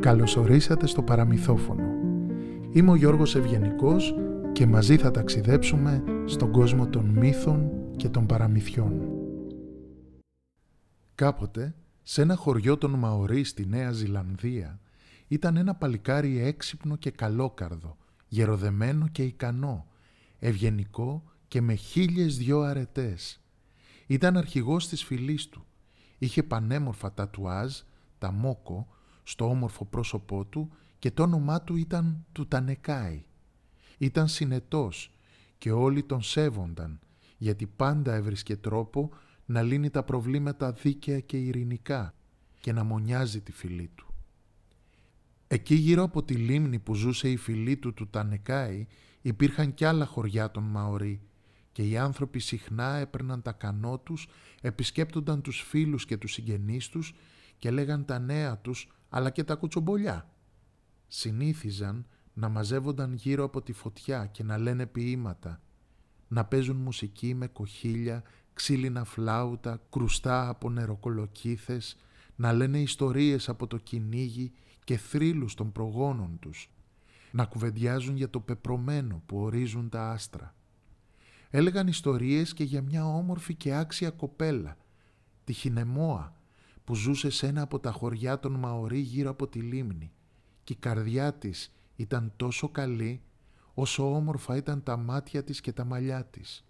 Καλωσορίσατε στο παραμυθόφωνο. Είμαι ο Γιώργος Ευγενικός και μαζί θα ταξιδέψουμε στον κόσμο των μύθων και των παραμυθιών. Κάποτε, σε ένα χωριό των Μαωρί στη Νέα Ζηλανδία, ήταν ένα παλικάρι έξυπνο και καλόκαρδο, γεροδεμένο και ικανό, ευγενικό και με χίλιες δυο αρετές. Ήταν αρχηγός της φυλής του. Είχε πανέμορφα τατουάζ, τα μόκο, στο όμορφο πρόσωπό του και το όνομά του ήταν του Τανεκάη. Ήταν συνετός και όλοι τον σέβονταν γιατί πάντα έβρισκε τρόπο να λύνει τα προβλήματα δίκαια και ειρηνικά και να μονιάζει τη φυλή του. Εκεί γύρω από τη λίμνη που ζούσε η φυλή του του Τανεκάη υπήρχαν κι άλλα χωριά των Μαωρί και οι άνθρωποι συχνά έπαιρναν τα κανό τους, επισκέπτονταν τους φίλους και τους συγγενείς τους και λέγαν τα νέα τους αλλά και τα κουτσομπολιά. Συνήθιζαν να μαζεύονταν γύρω από τη φωτιά και να λένε ποίηματα, να παίζουν μουσική με κοχύλια, ξύλινα φλάουτα, κρουστά από νεροκολοκύθες, να λένε ιστορίες από το κυνήγι και θρύλους των προγόνων τους, να κουβεντιάζουν για το πεπρωμένο που ορίζουν τα άστρα. Έλεγαν ιστορίες και για μια όμορφη και άξια κοπέλα, τη Χινεμόα, που ζούσε σε ένα από τα χωριά των Μαωρί γύρω από τη λίμνη και η καρδιά της ήταν τόσο καλή όσο όμορφα ήταν τα μάτια της και τα μαλλιά της.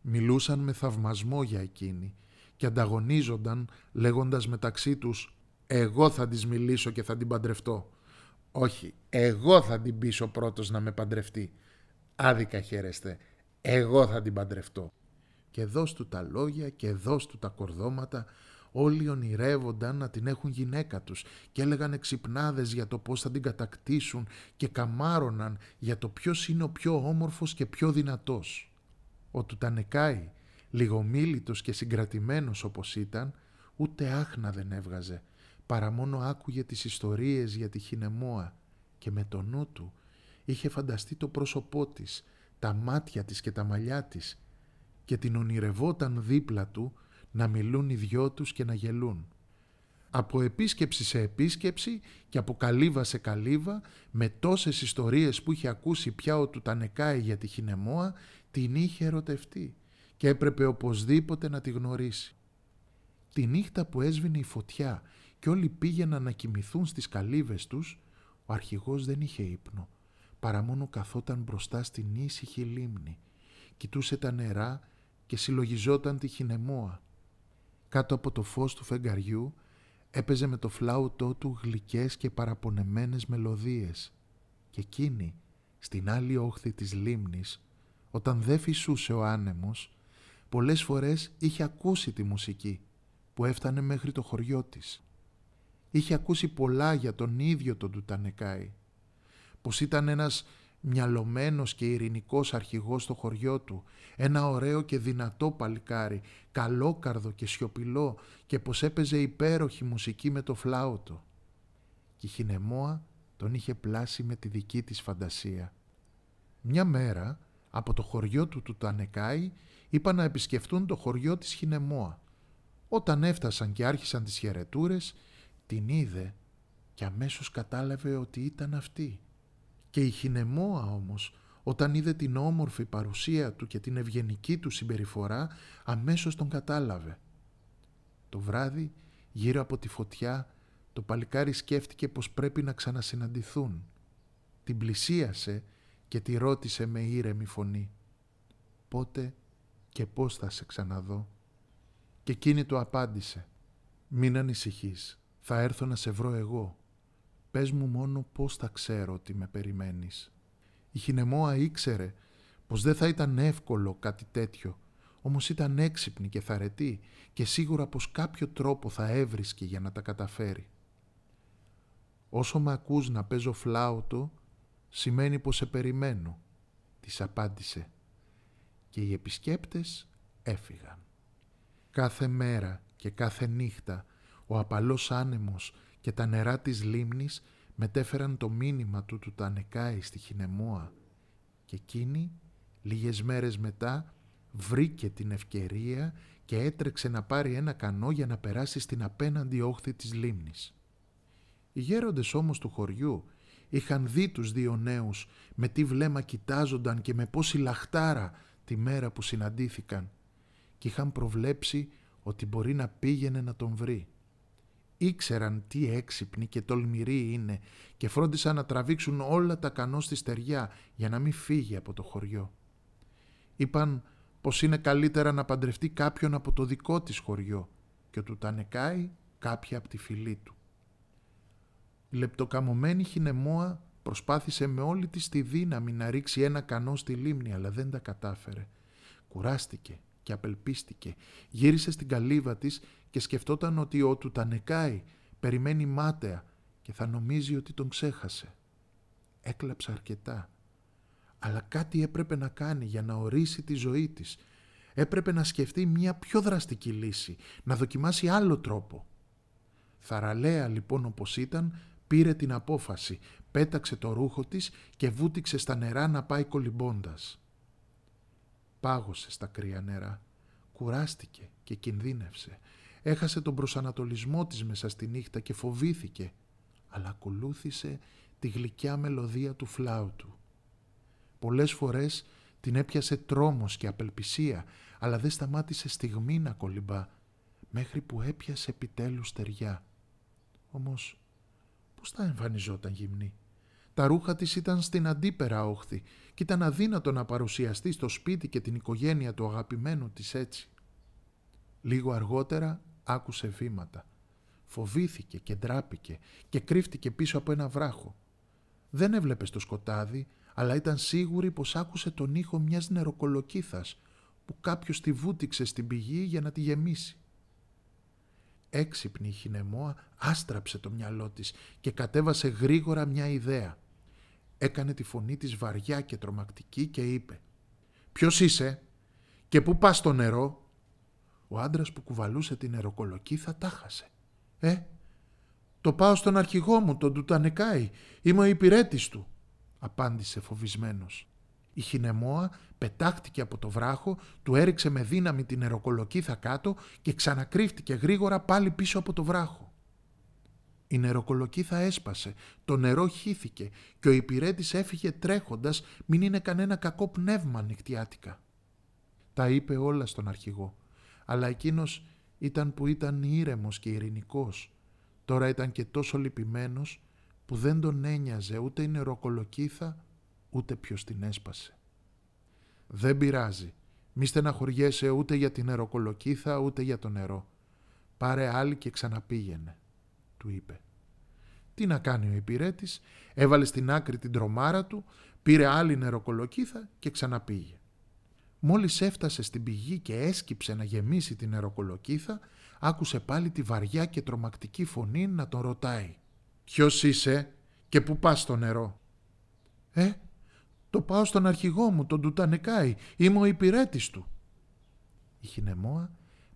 Μιλούσαν με θαυμασμό για εκείνη και ανταγωνίζονταν λέγοντας μεταξύ τους «Εγώ θα της μιλήσω και θα την παντρευτώ». «Όχι, εγώ θα την πείσω πρώτος να με παντρευτεί». «Άδικα χαίρεστε, εγώ θα την παντρευτώ». Και δώσ' του τα λόγια και δώσ' του τα κορδώματα Όλοι ονειρεύονταν να την έχουν γυναίκα τους και έλεγαν εξυπνάδες για το πώς θα την κατακτήσουν και καμάρωναν για το ποιος είναι ο πιο όμορφος και πιο δυνατός. Ο Τουτανεκάη, λιγομίλητος και συγκρατημένος όπως ήταν, ούτε άχνα δεν έβγαζε, παρά μόνο άκουγε τις ιστορίες για τη Χινεμόα και με το νου του είχε φανταστεί το πρόσωπό της, τα μάτια της και τα μαλλιά της και την ονειρευόταν δίπλα του να μιλούν οι δυο τους και να γελούν. Από επίσκεψη σε επίσκεψη και από καλύβα σε καλύβα, με τόσες ιστορίες που είχε ακούσει πια ο Τουτανεκάη για τη Χινεμόα, την είχε ερωτευτεί και έπρεπε οπωσδήποτε να τη γνωρίσει. Τη νύχτα που έσβηνε η φωτιά και όλοι πήγαιναν να κοιμηθούν στις καλύβες τους, ο αρχηγός δεν είχε ύπνο, παρά μόνο καθόταν μπροστά στην ήσυχη λίμνη, κοιτούσε τα νερά και συλλογιζόταν τη Χινεμόα. Κάτω από το φως του φεγγαριού έπαιζε με το φλάουτό του γλυκές και παραπονεμένες μελωδίες. Και εκείνη στην άλλη όχθη της λίμνης όταν δεν φυσούσε ο άνεμος πολλές φορές είχε ακούσει τη μουσική που έφτανε μέχρι το χωριό της. Είχε ακούσει πολλά για τον ίδιο τον Τουτανεκάη πως ήταν ένας μυαλωμένος και ειρηνικός αρχηγός στο χωριό του, ένα ωραίο και δυνατό παλικάρι, καλόκαρδο και σιωπηλό και πως έπαιζε υπέροχη μουσική με το φλάουτο. Και η Χινεμόα τον είχε πλάσει με τη δική της φαντασία. Μια μέρα από το χωριό του του Τανεκάη είπαν να επισκεφτούν το χωριό της Χινεμόα. Όταν έφτασαν και άρχισαν τις χαιρετούρες, την είδε και αμέσως κατάλαβε ότι ήταν αυτή. Και η Χινεμόα όμως, όταν είδε την όμορφη παρουσία του και την ευγενική του συμπεριφορά, αμέσως τον κατάλαβε. Το βράδυ, γύρω από τη φωτιά, το παλικάρι σκέφτηκε πως πρέπει να ξανασυναντηθούν. Την πλησίασε και τη ρώτησε με ήρεμη φωνή. «Πότε και πώς θα σε ξαναδώ» και εκείνη του απάντησε «Μην ανησυχείς, θα έρθω να σε βρω εγώ Πες μου μόνο πώς θα ξέρω ότι με περιμένεις. Η Χινεμόα ήξερε πως δεν θα ήταν εύκολο κάτι τέτοιο, όμως ήταν έξυπνη και θαρετή και σίγουρα πως κάποιο τρόπο θα έβρισκε για να τα καταφέρει. «Όσο με ακούς να παίζω φλάουτο, σημαίνει πως σε περιμένω», της απάντησε. Και οι επισκέπτες έφυγαν. Κάθε μέρα και κάθε νύχτα ο απαλός άνεμος και τα νερά της λίμνης μετέφεραν το μήνυμα του του Τανεκάη στη Χινεμόα και εκείνη λίγες μέρες μετά βρήκε την ευκαιρία και έτρεξε να πάρει ένα κανό για να περάσει στην απέναντι όχθη της λίμνης. Οι γέροντες όμως του χωριού είχαν δει τους δύο νέους με τι βλέμμα κοιτάζονταν και με πόση λαχτάρα τη μέρα που συναντήθηκαν και είχαν προβλέψει ότι μπορεί να πήγαινε να τον βρει. Ήξεραν τι έξυπνοι και τολμηροί είναι και φρόντισαν να τραβήξουν όλα τα κανός στη στεριά για να μην φύγει από το χωριό. Είπαν πως είναι καλύτερα να παντρευτεί κάποιον από το δικό της χωριό και του τα νεκάει κάποια από τη φυλή του. Η λεπτοκαμωμένη χινεμόα προσπάθησε με όλη της τη δύναμη να ρίξει ένα κανό στη λίμνη αλλά δεν τα κατάφερε. Κουράστηκε και απελπίστηκε. Γύρισε στην καλύβα της και σκεφτόταν ότι ο του τα νεκάει, περιμένει μάταια και θα νομίζει ότι τον ξέχασε. Έκλαψε αρκετά. Αλλά κάτι έπρεπε να κάνει για να ορίσει τη ζωή της. Έπρεπε να σκεφτεί μια πιο δραστική λύση, να δοκιμάσει άλλο τρόπο. Θαραλέα λοιπόν όπως ήταν, πήρε την απόφαση, πέταξε το ρούχο της και βούτυξε στα νερά να πάει κολυμπώντας. Πάγωσε στα κρύα νερά, κουράστηκε και κινδύνευσε. Έχασε τον προσανατολισμό της μέσα στη νύχτα και φοβήθηκε, αλλά ακολούθησε τη γλυκιά μελωδία του φλάουτου. Πολλές φορές την έπιασε τρόμος και απελπισία, αλλά δεν σταμάτησε στιγμή να κολυμπά, μέχρι που έπιασε επιτέλους στεριά. Όμως, πώς θα εμφανιζόταν γυμνή; Τα ρούχα της ήταν στην αντίπερα όχθη και ήταν αδύνατο να παρουσιαστεί στο σπίτι και την οικογένεια του αγαπημένου της έτσι. Λίγο αργότερα άκουσε βήματα. Φοβήθηκε και ντράπηκε και κρύφτηκε πίσω από ένα βράχο. Δεν έβλεπε στο σκοτάδι, αλλά ήταν σίγουρη πως άκουσε τον ήχο μιας νεροκολοκύθας που κάποιος τη βούτυξε στην πηγή για να τη γεμίσει. Έξυπνη η χινεμόα άστραψε το μυαλό της και κατέβασε γρήγορα μια ιδέα. Έκανε τη φωνή της βαριά και τρομακτική και είπε «Ποιος είσαι και πού πας στο νερό» Ο άντρας που κουβαλούσε την νεροκολοκύθα τάχασε. «Ε, το πάω στον αρχηγό μου, τον Τουτανεκάη. Είμαι ο υπηρέτης του», απάντησε φοβισμένος. Η χινεμόα πετάχτηκε από το βράχο, του έριξε με δύναμη την νεροκολοκύθα κάτω και ξανακρύφτηκε γρήγορα πάλι πίσω από το βράχο. Η νεροκολοκύθα έσπασε, το νερό χύθηκε και ο υπηρέτης έφυγε τρέχοντας μην είναι κανένα κακό πνεύμα νυχτιάτικα. Τα είπε όλα στον αρχηγό, αλλά εκείνος ήταν που ήταν ήρεμος και ειρηνικός. Τώρα ήταν και τόσο λυπημένος που δεν τον ένοιαζε ούτε η νεροκολοκύθα ούτε ποιος την έσπασε. Δεν πειράζει. Μη στεναχωριέσαι ούτε για την νεροκολοκύθα ούτε για το νερό. Πάρε άλλη και ξαναπήγαινε, του είπε. Τι να κάνει ο υπηρέτης, έβαλε στην άκρη την τρομάρα του, πήρε άλλη νεροκολοκύθα και ξαναπήγε. Μόλις έφτασε στην πηγή και έσκυψε να γεμίσει την νεροκολοκύθα, άκουσε πάλι τη βαριά και τρομακτική φωνή να τον ρωτάει. «Ποιος είσαι και πού πας στο νερό» «Ε, το πάω στον αρχηγό μου, τον Τουτανεκάη. Είμαι ο υπηρέτης του. Η χινεμόα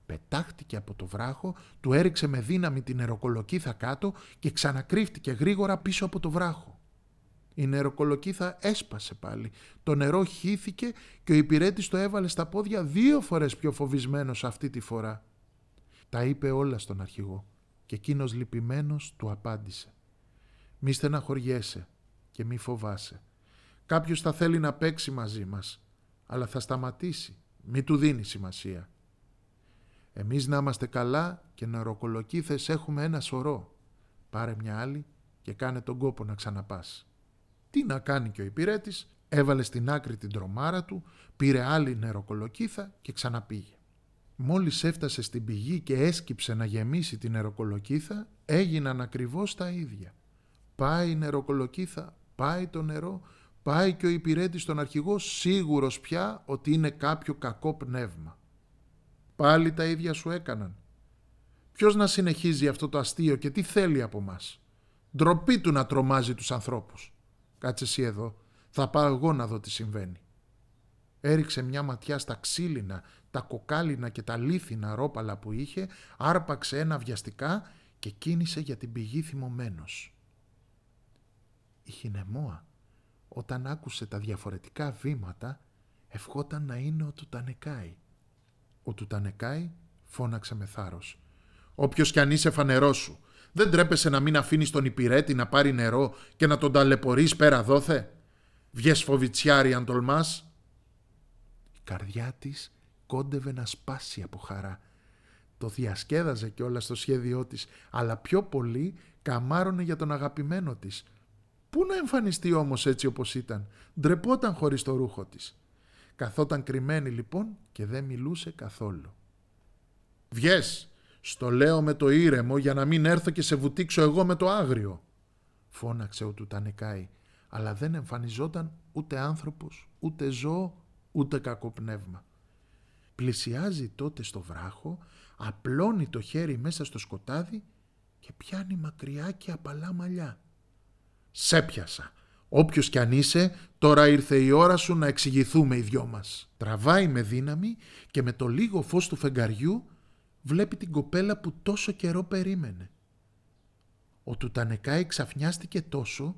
πετάχτηκε από το βράχο, του έριξε με δύναμη την νεροκολοκύθα κάτω και ξανακρύφτηκε γρήγορα πίσω από το βράχο. Η νεροκολοκύθα έσπασε πάλι, το νερό χύθηκε και ο υπηρέτης το έβαλε στα πόδια δύο φορές πιο φοβισμένος αυτή τη φορά. Τα είπε όλα στον αρχηγό και εκείνος λυπημένος του απάντησε «Μη στεναχωριέσαι και μη φοβάσαι. Κάποιος θα θέλει να παίξει μαζί μας, αλλά θα σταματήσει. Μη του δίνει σημασία. Εμείς να είμαστε καλά και να ροκολοκύθες έχουμε ένα σωρό. Πάρε μια άλλη και κάνε τον κόπο να ξαναπάς. Τι να κάνει και ο υπηρέτης, έβαλε στην άκρη την τρομάρα του, πήρε άλλη νεροκολοκύθα και ξαναπήγε. Μόλις έφτασε στην πηγή και έσκυψε να γεμίσει την νεροκολοκύθα, έγιναν ακριβώς τα ίδια. Πάει η νεροκολοκύθα, πάει το νερό, πάει και ο υπηρέτης στον αρχηγό σίγουρος πια ότι είναι κάποιο κακό πνεύμα. Πάλι τα ίδια σου έκαναν. Ποιος να συνεχίζει αυτό το αστείο και τι θέλει από μας; Ντροπή του να τρομάζει τους ανθρώπους. Κάτσε εσύ εδώ, θα πάω εγώ να δω τι συμβαίνει. Έριξε μια ματιά στα ξύλινα, τα κοκάλινα και τα λίθινα ρόπαλα που είχε, άρπαξε ένα βιαστικά και κίνησε για την πηγή θυμωμένος. Η χινεμόα όταν άκουσε τα διαφορετικά βήματα, ευχόταν να είναι ο Τουτανεκάη. Ο Τουτανεκάη φώναξε με θάρρος. «Όποιος κι αν είσαι φανερός σου, δεν τρέπεσαι να μην αφήνεις τον υπηρέτη να πάρει νερό και να τον ταλαιπωρείς πέρα δόθε. Βγες φοβιτσιάρι αν τολμάς». Η καρδιά της κόντευε να σπάσει από χαρά. Το διασκέδαζε και όλα στο σχέδιό της, αλλά πιο πολύ καμάρωνε για τον αγαπημένο της. Πού να εμφανιστεί όμως έτσι όπως ήταν, ντρεπόταν χωρίς το ρούχο της. Καθόταν κρυμμένη λοιπόν και δεν μιλούσε καθόλου. «Βγες, στο λέω με το ήρεμο για να μην έρθω και σε βουτήξω εγώ με το άγριο», φώναξε ο Τουτανεκάη, αλλά δεν εμφανιζόταν ούτε άνθρωπος, ούτε ζώο, ούτε κακό πνεύμα. Πλησιάζει τότε στο βράχο, απλώνει το χέρι μέσα στο σκοτάδι και πιάνει μακριά και απαλά μαλλιά. «Σε πιασα. Όποιος κι αν είσαι, τώρα ήρθε η ώρα σου να εξηγηθούμε οι δυο μας». Τραβάει με δύναμη και με το λίγο φως του φεγγαριού βλέπει την κοπέλα που τόσο καιρό περίμενε. Ο Τουτανεκάη ξαφνιάστηκε τόσο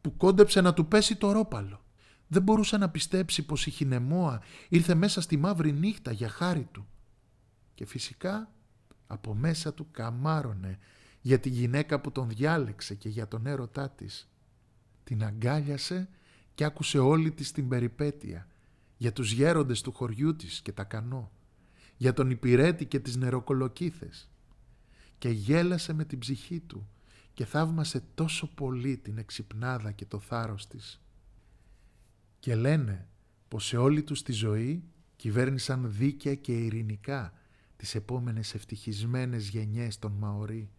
που κόντεψε να του πέσει το ρόπαλο. Δεν μπορούσε να πιστέψει πως η Χινεμόα ήρθε μέσα στη μαύρη νύχτα για χάρη του. Και φυσικά από μέσα του καμάρωνε για τη γυναίκα που τον διάλεξε και για τον έρωτά της. Την αγκάλιασε και άκουσε όλη της την περιπέτεια για τους γέροντες του χωριού της και τα κανό, για τον υπηρέτη και τις νεροκολοκύθες και γέλασε με την ψυχή του και θαύμασε τόσο πολύ την εξυπνάδα και το θάρρος της. Και λένε πως σε όλη τους τη ζωή κυβέρνησαν δίκαια και ειρηνικά τις επόμενες ευτυχισμένες γενιές των Μαωρί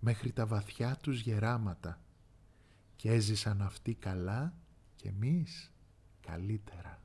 μέχρι τα βαθιά τους γεράματα και έζησαν αυτοί καλά και εμείς καλύτερα.